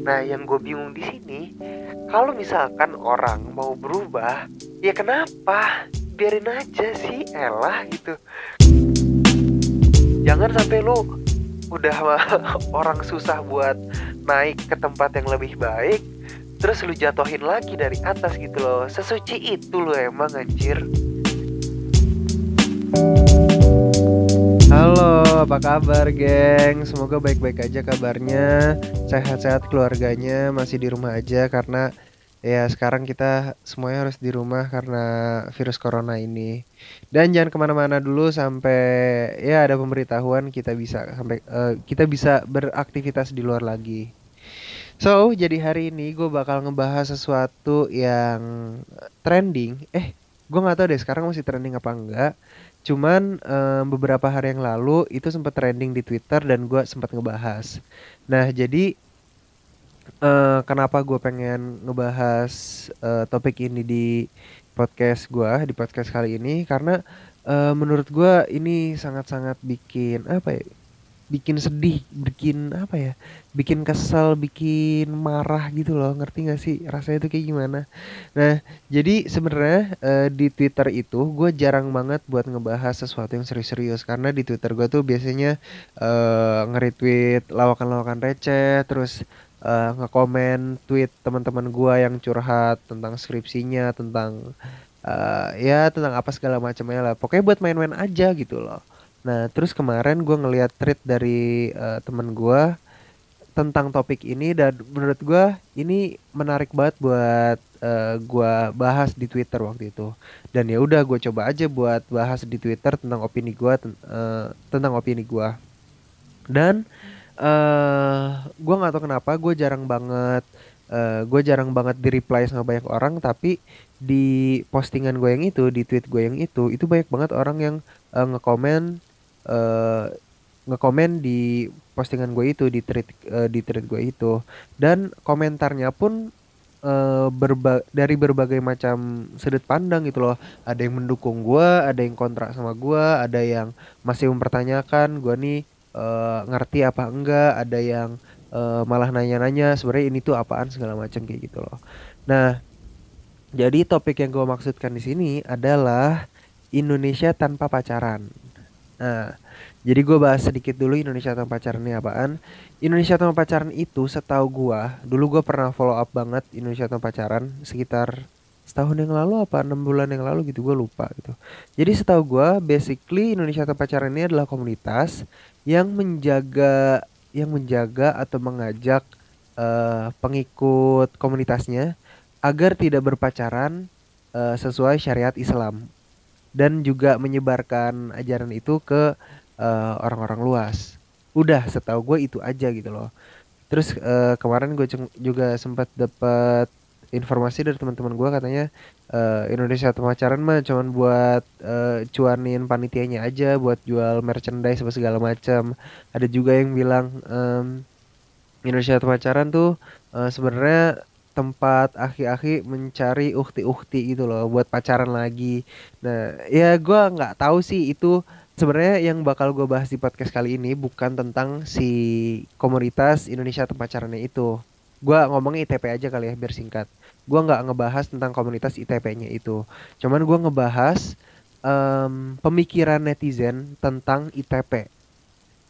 Nah, yang gue bingung di sini, kalau misalkan orang mau berubah, ya kenapa? Biarin aja sih, elah gitu. Jangan sampai lo udah orang susah buat naik ke tempat yang lebih baik, terus lu jatuhin lagi dari atas gitu loh. Sesuci itu lo emang anjir. Halo, apa kabar geng? Semoga baik-baik aja kabarnya. Sehat-sehat keluarganya Masih di rumah aja karena Ya sekarang kita semuanya harus di rumah karena virus corona ini. Dan jangan ke mana-mana dulu sampai Ya ada pemberitahuan kita bisa sampai uh, Kita bisa beraktivitas di luar lagi. So, jadi hari ini gue bakal ngebahas sesuatu yang trending. Eh, gue gak tahu deh sekarang masih trending apa enggak Cuman um, beberapa hari yang lalu itu sempat trending di Twitter dan gue sempat ngebahas. Nah jadi uh, kenapa gue pengen ngebahas uh, topik ini di podcast gue di podcast kali ini karena uh, menurut gue ini sangat-sangat bikin apa ya bikin sedih, bikin apa ya, bikin kesel, bikin marah gitu loh, ngerti gak sih rasanya itu kayak gimana? Nah, jadi sebenarnya uh, di Twitter itu gue jarang banget buat ngebahas sesuatu yang serius-serius karena di Twitter gue tuh biasanya uh, nge-retweet lawakan-lawakan receh, terus uh, ngekomen tweet teman-teman gue yang curhat tentang skripsinya, tentang uh, ya tentang apa segala macamnya lah. Pokoknya buat main-main aja gitu loh. Nah, terus kemarin gue ngeliat tweet dari uh, temen gue tentang topik ini dan menurut gue ini menarik banget buat uh, eh, gue bahas di Twitter waktu itu. Dan ya udah gue coba aja buat bahas di Twitter tentang opini gue ten uh, tentang opini gue. Dan uh, gue nggak tahu kenapa gue jarang banget uh, gue jarang banget di reply sama banyak orang tapi di postingan gue yang itu di tweet gue yang itu itu banyak banget orang yang uh, ngekomen uh, ngekomen di postingan gue itu di tweet uh, di tweet gue itu. Dan komentarnya pun uh, berba dari berbagai macam sudut pandang gitu loh. Ada yang mendukung gue ada yang kontrak sama gue ada yang masih mempertanyakan gue nih uh, ngerti apa enggak ada yang uh, malah nanya-nanya sebenarnya ini tuh apaan? segala macam kayak gitu loh. Nah jadi topik yang gue maksudkan di sini adalah Indonesia tanpa pacaran Nah, jadi gue bahas sedikit dulu Indonesia tanpa pacaran ini apaan. Indonesia tanpa pacaran itu setahu gue, dulu gue pernah follow up banget Indonesia tanpa pacaran sekitar setahun yang lalu apa enam bulan yang lalu gitu gue lupa gitu. Jadi setahu gue, basically Indonesia tanpa pacaran ini adalah komunitas yang menjaga yang menjaga atau mengajak uh, pengikut komunitasnya agar tidak berpacaran uh, sesuai syariat Islam dan juga menyebarkan ajaran itu ke uh, orang-orang luas. Udah setahu gue itu aja gitu loh. Terus uh, kemarin gue juga sempat dapat informasi dari teman-teman gue katanya uh, Indonesia pacaran mah cuman buat uh, cuanin panitianya aja, buat jual merchandise apa segala macam. Ada juga yang bilang um, Indonesia pacaran tuh uh, sebenarnya tempat aki-aki mencari ukti-ukti gitu loh buat pacaran lagi. Nah, ya gue nggak tahu sih itu sebenarnya yang bakal gue bahas di podcast kali ini bukan tentang si komunitas Indonesia tempat pacarannya itu. Gue ngomongnya ITP aja kali ya biar singkat. Gue nggak ngebahas tentang komunitas ITP-nya itu. Cuman gue ngebahas um, pemikiran netizen tentang ITP.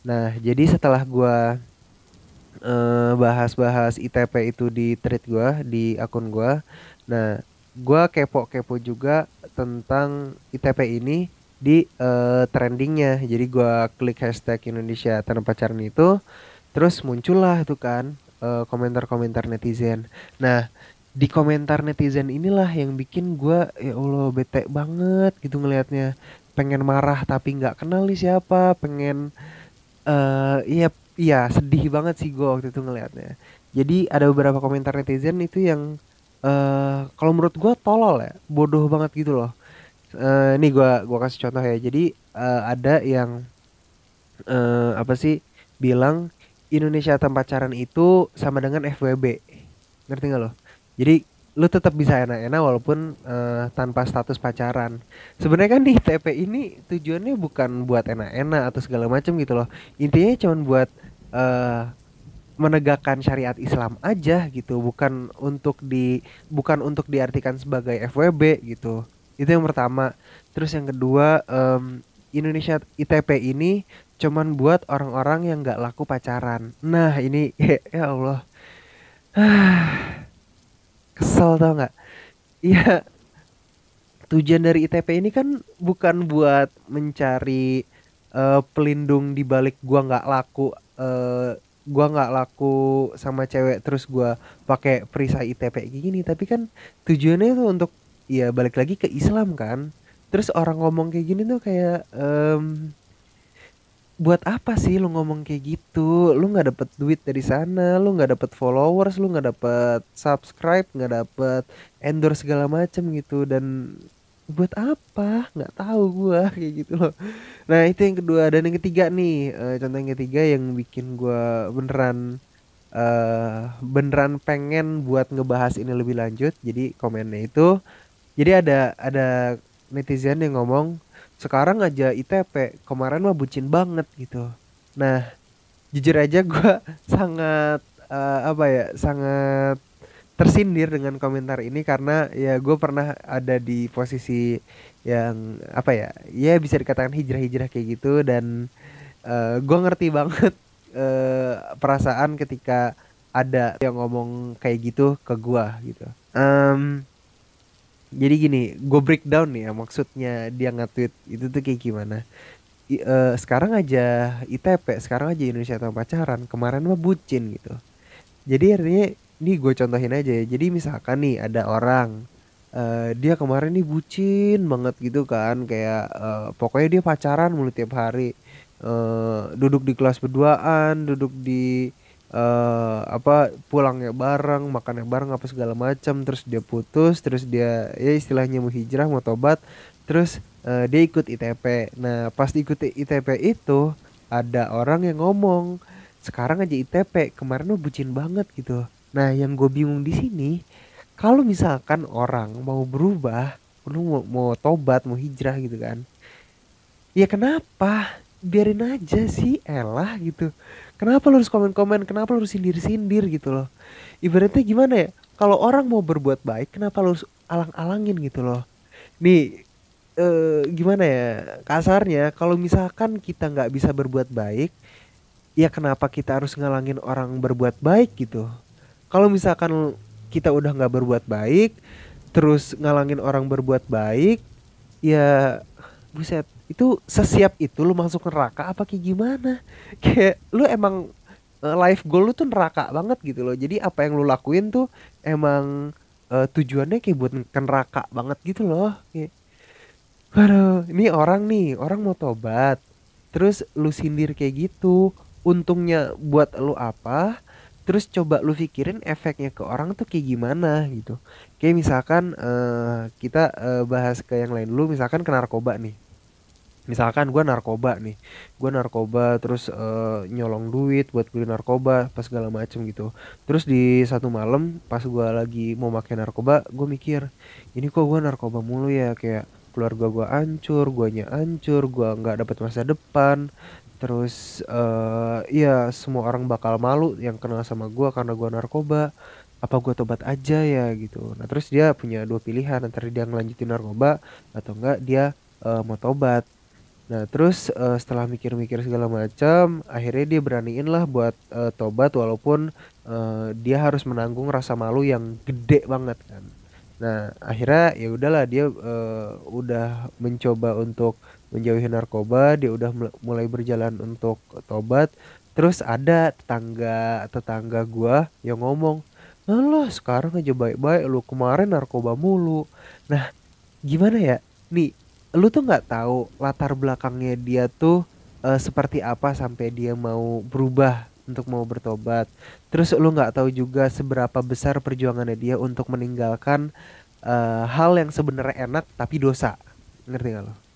Nah, jadi setelah gue uh, bahas-bahas ITP itu di thread gue di akun gue nah gue kepo-kepo juga tentang ITP ini di uh, trendingnya. Jadi gue klik hashtag Indonesia tanpa pacaran itu terus muncullah itu kan uh, komentar-komentar netizen. Nah di komentar netizen inilah yang bikin gue ya allah bete banget gitu ngelihatnya pengen marah tapi nggak kenal siapa pengen uh, iya Iya, sedih banget sih gue waktu itu ngelihatnya. Jadi ada beberapa komentar netizen itu yang uh, kalau menurut gue tolol ya, bodoh banget gitu loh. Uh, ini gue gua kasih contoh ya. Jadi uh, ada yang uh, apa sih bilang Indonesia tanpa pacaran itu sama dengan FWB. Ngerti gak loh? Jadi lu tetap bisa enak-enak walaupun uh, tanpa status pacaran. Sebenarnya kan di TP ini tujuannya bukan buat enak-enak atau segala macam gitu loh. Intinya cuma buat uh, menegakkan syariat Islam aja gitu, bukan untuk di bukan untuk diartikan sebagai FWB gitu. Itu yang pertama. Terus yang kedua, em, Indonesia ITP ini cuman buat orang-orang yang nggak laku pacaran. Nah, ini ya Allah. Kesel tau nggak? Iya, tujuan dari ITP ini kan bukan buat mencari eh, pelindung di balik gua nggak laku eh, gua nggak laku sama cewek terus gua pakai perisai ITP gini. Tapi kan tujuannya itu untuk ya balik lagi ke Islam kan. Terus orang ngomong kayak gini tuh kayak em, buat apa sih lu ngomong kayak gitu? Lu nggak dapet duit dari sana lu nggak dapet followers lu nggak dapet subscribe nggak dapet endorse segala macem gitu. Dan buat apa? Nggak tahu gua kayak gitu loh. Nah itu yang kedua. Dan yang ketiga nih eh, contoh yang ketiga yang bikin gua beneran eh beneran pengen buat ngebahas ini lebih lanjut. Jadi komennya itu jadi ada ada netizen yang ngomong sekarang aja ITP kemarin mah bucin banget gitu. Nah jujur aja gua sangat eh, apa ya sangat tersindir dengan komentar ini karena ya gue pernah ada di posisi yang apa ya ya bisa dikatakan hijrah-hijrah kayak gitu dan eh, gue ngerti banget eh, perasaan ketika ada yang ngomong kayak gitu ke gue gitu. Em, jadi gini, gue breakdown nih ya maksudnya dia nge-tweet itu tuh kayak gimana. I- eh, sekarang aja ITP, sekarang aja Indonesia tanpa pacaran, kemarin mah bucin gitu. Jadi artinya ini gue contohin aja ya. Jadi misalkan nih ada orang eh, dia kemarin nih bucin banget gitu kan, kayak eh, pokoknya dia pacaran mulu tiap hari. Eh, duduk di kelas berduaan, duduk di eh apa pulangnya bareng, makannya bareng apa segala macam, terus dia putus, terus dia ya istilahnya mau hijrah, mau tobat, terus eh, dia ikut ITP. Nah, pas ikut ITP itu ada orang yang ngomong sekarang aja ITP kemarin mah bucin banget gitu. Nah, yang gue bingung di sini, kalau misalkan orang mau berubah, lu mau, mau tobat, mau hijrah gitu kan, ya kenapa? Biarin aja sih, elah gitu. Kenapa lu harus komen-komen? Kenapa lu harus sindir-sindir gitu loh? Ibaratnya gimana ya? Kalau orang mau berbuat baik, kenapa lu harus alang-alangin gitu loh? Nih, eh, gimana ya? Kasarnya, kalau misalkan kita nggak bisa berbuat baik, ya kenapa kita harus ngalangin orang berbuat baik gitu kalau misalkan kita udah nggak berbuat baik terus ngalangin orang berbuat baik ya buset itu sesiap itu lu masuk neraka apa kayak gimana kayak lu emang eh, life goal lu tuh neraka banget gitu loh jadi apa yang lu lakuin tuh emang eh, tujuannya kayak buat neraka banget gitu loh kayak Waduh, ini orang nih, orang mau tobat. Terus lu sindir kayak gitu. Untungnya buat lu apa? Terus coba lu pikirin efeknya ke orang tuh kayak gimana gitu. Kayak misalkan eh, kita eh, bahas ke yang lain dulu, misalkan ke narkoba nih. Misalkan gua narkoba nih, gua narkoba terus eh, nyolong duit buat beli narkoba pas segala macem gitu. Terus di satu malam pas gua lagi mau pakai narkoba, gue mikir ini kok gua narkoba mulu ya kayak keluarga gua hancur, guanya hancur, gua nggak dapat masa depan. Terus eh iya semua orang bakal malu yang kenal sama gua karena gua narkoba. Apa gua tobat aja ya gitu. Nah, terus dia punya dua pilihan antara dia ngelanjutin narkoba atau enggak dia eh, mau tobat. Nah, terus eh, setelah mikir-mikir segala macam, akhirnya dia beraniin lah buat eh, tobat walaupun eh, dia harus menanggung rasa malu yang gede banget kan. Nah, akhirnya ya udahlah dia eh, udah mencoba untuk menjauhi narkoba, dia udah mul- mulai berjalan untuk tobat. Terus ada tetangga tetangga gua yang ngomong, "Alah, sekarang aja baik-baik lu kemarin narkoba mulu." Nah, gimana ya? Nih, lu tuh nggak tahu latar belakangnya dia tuh eh, seperti apa sampai dia mau berubah untuk mau bertobat. Terus lu nggak tahu juga seberapa besar perjuangannya dia untuk meninggalkan eh, hal yang sebenarnya enak tapi dosa. Ngerti gak lo?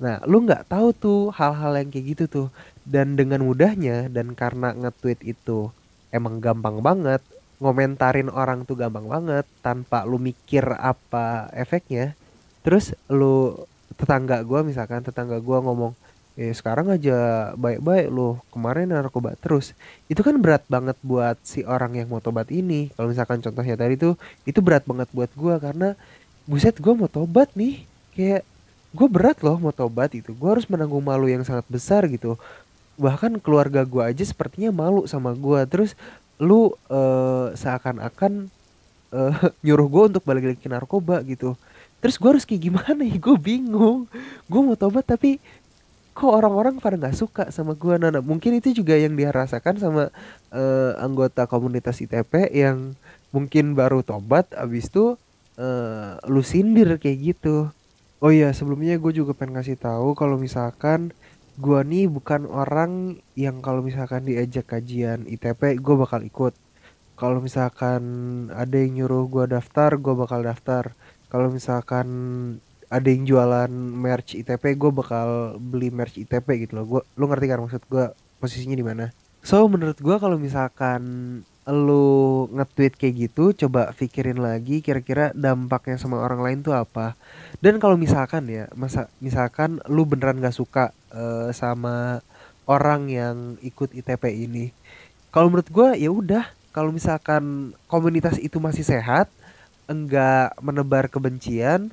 Nah, lu nggak tahu tuh hal-hal yang kayak gitu tuh. Dan dengan mudahnya dan karena nge-tweet itu emang gampang banget, ngomentarin orang tuh gampang banget tanpa lu mikir apa efeknya. Terus lu tetangga gua misalkan tetangga gua ngomong, Eh sekarang aja baik-baik loh, kemarin narkoba terus. Itu kan berat banget buat si orang yang mau tobat ini. Kalau misalkan contohnya tadi tuh, itu berat banget buat gua karena buset gua mau tobat nih. Kayak gue berat loh mau tobat itu. Gue harus menanggung malu yang sangat besar gitu. Bahkan keluarga gua aja sepertinya malu sama gua. Terus lu eh, seakan-akan eh, nyuruh gue untuk balik lagi ke narkoba gitu. Terus gue harus kayak gimana ya? Gue bingung. Gue mau tobat tapi kok orang-orang pada nggak suka sama gua Nana mungkin itu juga yang dia rasakan sama eh, anggota komunitas ITP yang mungkin baru tobat abis itu eh, lu sindir kayak gitu oh iya sebelumnya gue juga pengen ngasih tahu kalau misalkan gua nih bukan orang yang kalau misalkan diajak kajian ITP gue bakal ikut. Kalau misalkan ada yang nyuruh gua daftar gue bakal daftar. Kalau misalkan ada yang jualan merch ITP gue bakal beli merch ITP gitu loh. Gue lu ngerti kan maksud gue posisinya di mana? So menurut gue kalau misalkan lu nge-tweet kayak gitu coba pikirin lagi kira-kira dampaknya sama orang lain tuh apa. Dan kalau misalkan ya masa misalkan lu beneran gak suka eh, sama orang yang ikut ITP ini kalau menurut gue ya udah. Kalau misalkan komunitas itu masih sehat enggak menebar kebencian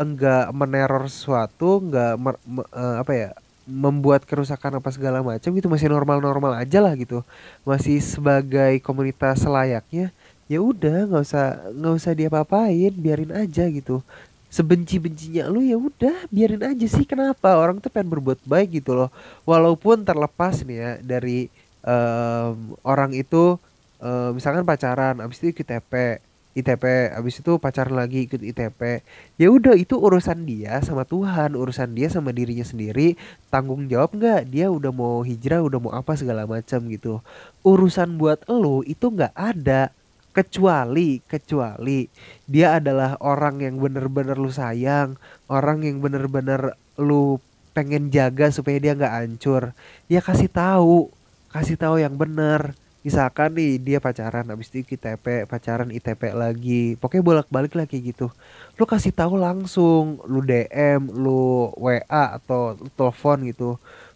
enggak meneror sesuatu, enggak mer- me- eh, apa ya, membuat kerusakan apa segala macam gitu masih normal-normal aja lah gitu. Masih sebagai komunitas selayaknya. Ya udah, nggak usah nggak usah diapa-apain, biarin aja gitu. Sebenci-bencinya lu ya udah, biarin aja sih. Kenapa? Orang tuh pengen berbuat baik gitu loh. Walaupun terlepas nih ya dari em, orang itu eh, misalkan pacaran, abis itu ikut. ITP habis itu pacaran lagi ikut ITP ya udah itu urusan dia sama Tuhan urusan dia sama dirinya sendiri. Tanggung jawab nggak? Dia udah mau hijrah udah mau apa segala macam gitu. Urusan buat lo itu nggak ada. Kecuali kecuali dia adalah orang yang bener-bener lu sayang orang yang bener-bener lu pengen jaga supaya dia nggak hancur. Ya kasih tahu kasih tahu yang bener misalkan nih dia pacaran habis itu ITP pacaran ITP lagi. Pokoknya bolak-balik kayak gitu. Lu kasih tahu langsung lu DM lu WA atau telepon gitu.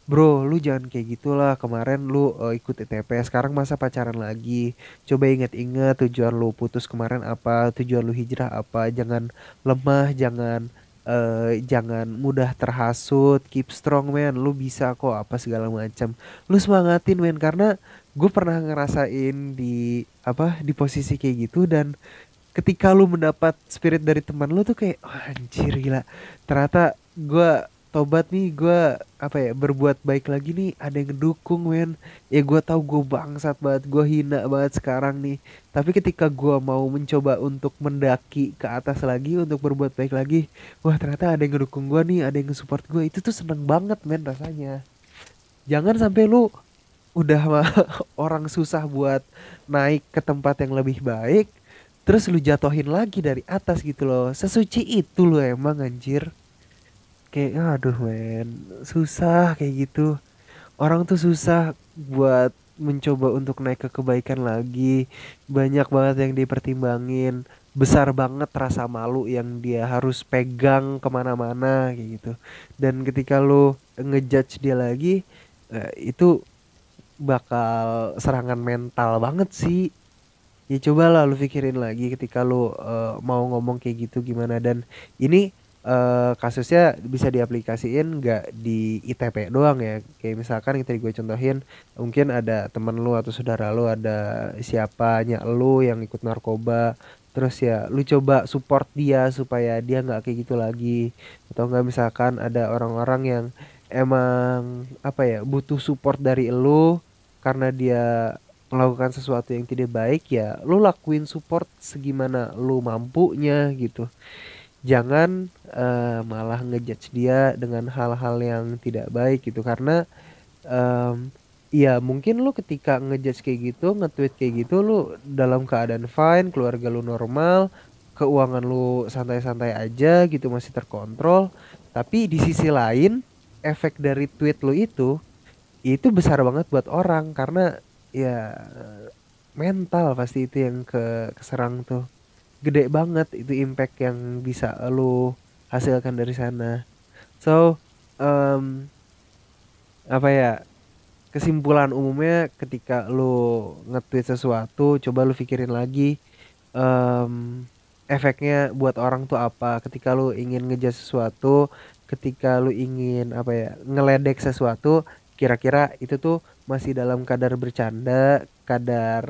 Bro lu jangan kayak gitulah. Kemarin lu eh, ikut ITP sekarang masa pacaran lagi? Coba inget-inget tujuan lu putus kemarin apa tujuan lu hijrah apa. Jangan lemah jangan eh, jangan mudah terhasut. Keep strong man lu bisa kok apa segala macam lu semangatin men. Karena gue pernah ngerasain di apa di posisi kayak gitu dan ketika lu mendapat spirit dari teman lu tuh kayak "Wah, anjir gila. Ternyata gue tobat nih gue apa ya berbuat baik lagi nih ada yang ngedukung men. Ya gue tahu gue bangsat banget gue hina banget sekarang nih. Tapi ketika gue mau mencoba untuk mendaki ke atas lagi untuk berbuat baik lagi wah ternyata ada yang ngedukung gue nih ada yang nge-support gue itu tuh seneng banget men rasanya. Jangan sampai lu udah mah orang susah buat naik ke tempat yang lebih baik terus lu jatohin lagi dari atas gitu loh. Sesuci itu lo emang anjir. Kayak aduh men susah kayak gitu. Orang tuh susah buat mencoba untuk naik ke kebaikan lagi. Banyak banget yang dipertimbangin. Besar banget rasa malu yang dia harus pegang ke mana-mana kayak gitu. Dan ketika lu ngejudge dia lagi eh, itu bakal serangan mental banget sih. Ya coba lah lu pikirin lagi ketika lu eh, mau ngomong kayak gitu gimana dan ini eh, kasusnya bisa diaplikasiin nggak di ITP doang ya. Kayak misalkan tadi gue contohin mungkin ada temen lu atau saudara lu ada siapanya lu yang ikut narkoba Terus ya lu coba support dia supaya dia nggak kayak gitu lagi atau enggak misalkan ada orang-orang yang emang apa ya butuh support dari lu karena dia melakukan sesuatu yang tidak baik ya lu lakuin support segimana lu mampunya gitu. Jangan eh, malah ngejudge dia dengan hal-hal yang tidak baik gitu. Karena em, ya mungkin lu ketika ngejudge kayak gitu nge-tweet kayak gitu lu dalam keadaan fine keluarga lu normal keuangan lu santai-santai aja gitu masih terkontrol. Tapi di sisi lain efek dari tweet lu itu itu besar banget buat orang karena ya mental pasti itu yang ke keserang tuh. Gede banget itu impact yang bisa lu hasilkan dari sana. So em, apa ya kesimpulan umumnya ketika lu nge-tweet sesuatu coba lu pikirin lagi em, efeknya buat orang tuh apa? Ketika lu ingin ngejar sesuatu ketika lu ingin apa ya ngeledek sesuatu kira-kira itu tuh masih dalam kadar bercanda kadar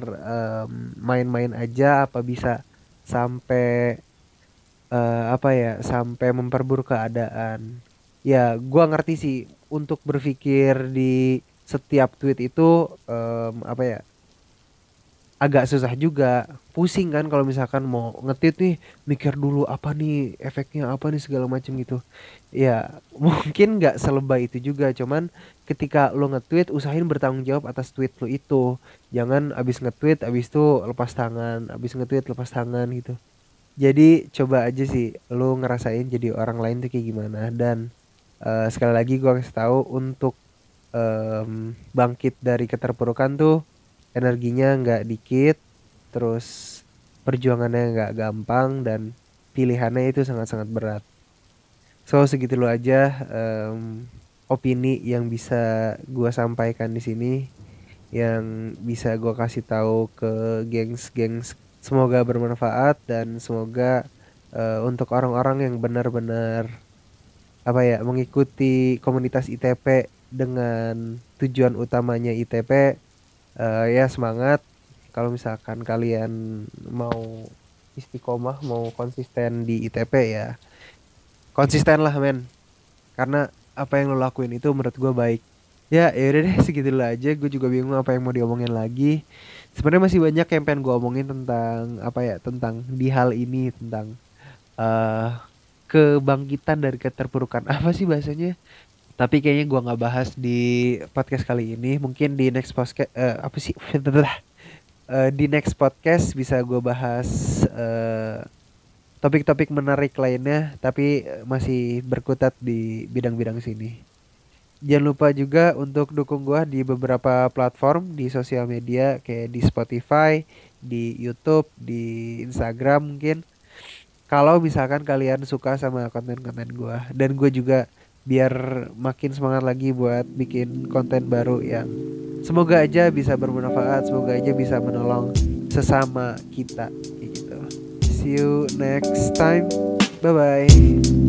main-main aja apa bisa sampai eh, apa ya sampai memperburuk keadaan? Ya gua ngerti sih. Untuk berpikir di setiap tweet itu em, apa ya agak susah juga. Pusing kan kalau misalkan mau ngetit nih mikir dulu apa nih efeknya apa nih segala macam gitu. Ya mungkin nggak selebay itu juga cuman ketika lo nge-tweet usahain bertanggung jawab atas tweet lo itu. Jangan abis nge-tweet abis itu lepas tangan abis nge-tweet lepas tangan gitu. Jadi coba aja sih lo ngerasain jadi orang lain tuh kayak gimana. Dan eh, sekali lagi gua kasih tahu untuk em, bangkit dari keterpurukan tuh energinya nggak dikit, terus perjuangannya nggak gampang dan pilihannya itu sangat-sangat berat. So segitu dulu aja em, opini yang bisa gua sampaikan di sini, yang bisa gua kasih tahu ke gengs-gengs. Semoga bermanfaat dan semoga eh, untuk orang-orang yang benar-benar apa ya mengikuti komunitas ITP dengan tujuan utamanya ITP eh, ya semangat. Kalau misalkan kalian mau istiqomah mau konsisten di ITP ya konsisten lah men. Karena apa yang lo lakuin itu menurut gue baik. Ya yaudah deh segitu aja. Gue juga bingung apa yang mau diomongin lagi. Sebenarnya masih banyak yang pengen gue omongin tentang apa ya tentang di hal ini tentang eh kebangkitan dari keterpurukan. Apa sih bahasanya tapi kayaknya gua nggak bahas di podcast kali ini. Mungkin di next podcast apa sih? Eh, di next podcast bisa gua bahas eh, topik-topik menarik lainnya tapi eh, masih berkutat di bidang-bidang sini. Jangan lupa juga untuk dukung gua di beberapa platform di sosial media kayak di Spotify di YouTube di Instagram mungkin. Kalau misalkan kalian suka sama konten-konten gua. Dan gue juga biar makin semangat lagi buat bikin konten baru yang semoga aja bisa bermanfaat, semoga aja bisa menolong sesama kita gitu. See you next time. Bye bye.